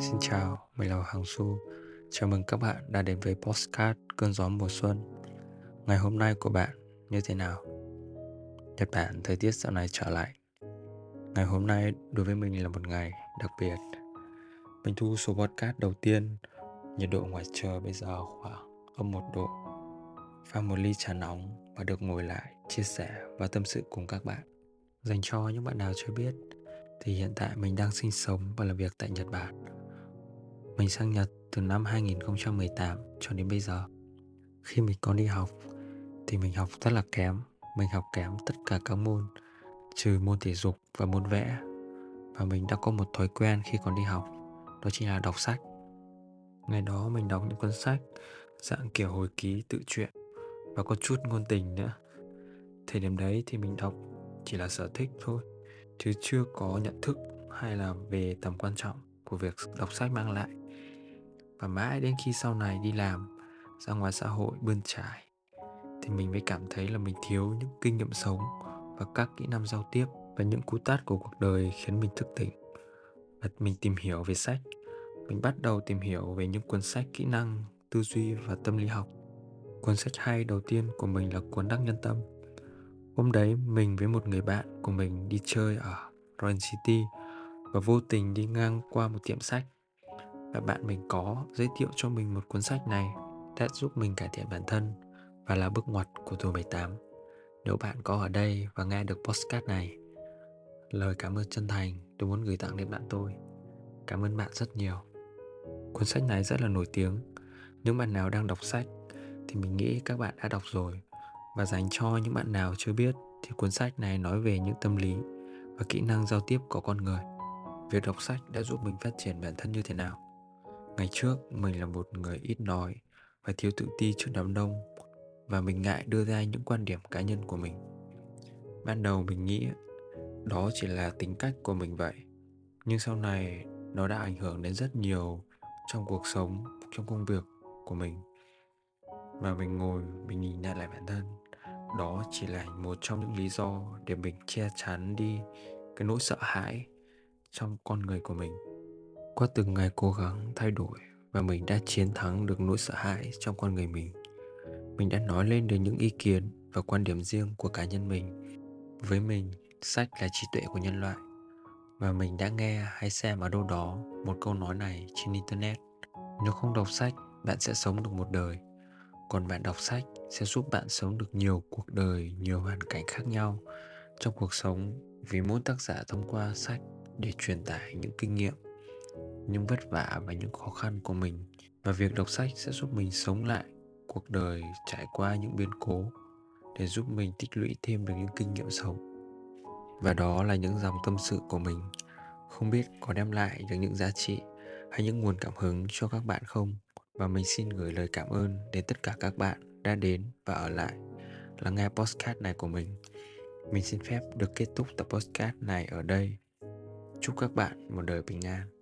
Xin chào, mình là Hoàng Su. Chào mừng các bạn đã đến với Postcard Cơn gió mùa xuân. Ngày hôm nay của bạn như thế nào? Nhật Bản thời tiết dạo này trở lại. Ngày hôm nay đối với mình là một ngày đặc biệt. Mình thu số podcast đầu tiên. Nhiệt độ ngoài trời bây giờ khoảng âm một độ. Pha một ly trà nóng và được ngồi lại chia sẻ và tâm sự cùng các bạn. Dành cho những bạn nào chưa biết thì hiện tại mình đang sinh sống và làm việc tại Nhật Bản mình sang Nhật từ năm 2018 cho đến bây giờ. Khi mình còn đi học thì mình học rất là kém. Mình học kém tất cả các môn trừ môn thể dục và môn vẽ. Và mình đã có một thói quen khi còn đi học, đó chính là đọc sách. Ngày đó mình đọc những cuốn sách dạng kiểu hồi ký tự truyện và có chút ngôn tình nữa. Thời điểm đấy thì mình đọc chỉ là sở thích thôi, chứ chưa có nhận thức hay là về tầm quan trọng của việc đọc sách mang lại. Và mãi đến khi sau này đi làm ra ngoài xã hội bươn trải thì mình mới cảm thấy là mình thiếu những kinh nghiệm sống và các kỹ năng giao tiếp và những cú tát của cuộc đời khiến mình thức tỉnh. Và mình tìm hiểu về sách. Mình bắt đầu tìm hiểu về những cuốn sách kỹ năng tư duy và tâm lý học cuốn sách hay đầu tiên của mình là cuốn đắc nhân tâm hôm đấy mình với một người bạn của mình đi chơi ở Royal City và vô tình đi ngang qua một tiệm sách và bạn mình có giới thiệu cho mình một cuốn sách này đã giúp mình cải thiện bản thân và là bước ngoặt của tuổi 18. Nếu bạn có ở đây và nghe được postcard này, lời cảm ơn chân thành tôi muốn gửi tặng đến bạn tôi. Cảm ơn bạn rất nhiều. Cuốn sách này rất là nổi tiếng. Những bạn nào đang đọc sách thì mình nghĩ các bạn đã đọc rồi. Và dành cho những bạn nào chưa biết thì cuốn sách này nói về những tâm lý và kỹ năng giao tiếp của con người. Việc đọc sách đã giúp mình phát triển bản thân như thế nào? Ngày trước mình là một người ít nói và thiếu tự ti trước đám đông và mình ngại đưa ra những quan điểm cá nhân của mình. Ban đầu mình nghĩ đó chỉ là tính cách của mình vậy, nhưng sau này nó đã ảnh hưởng đến rất nhiều trong cuộc sống, trong công việc của mình. Và mình ngồi, mình nhìn nhận lại bản thân. Đó chỉ là một trong những lý do để mình che chắn đi cái nỗi sợ hãi trong con người của mình qua từng ngày cố gắng thay đổi và mình đã chiến thắng được nỗi sợ hãi trong con người mình mình đã nói lên được những ý kiến và quan điểm riêng của cá nhân mình với mình sách là trí tuệ của nhân loại và mình đã nghe hay xem ở đâu đó một câu nói này trên internet nếu không đọc sách bạn sẽ sống được một đời. Còn bạn đọc sách sẽ giúp bạn sống được nhiều cuộc đời, nhiều hoàn cảnh khác nhau trong cuộc sống vì mỗi tác giả thông qua sách để truyền tải những kinh nghiệm, những vất vả và những khó khăn của mình. Và việc đọc sách sẽ giúp mình sống lại cuộc đời, trải qua những biến cố để giúp mình tích lũy thêm được những kinh nghiệm sống. Và đó là những dòng tâm sự của mình. Không biết có đem lại được những giá trị hay những nguồn cảm hứng cho các bạn không? Và mình xin gửi lời cảm ơn đến tất cả các bạn đã đến và ở lại lắng nghe postcard này của mình. Mình xin phép được kết thúc tập postcard này ở đây. Chúc các bạn một đời bình an.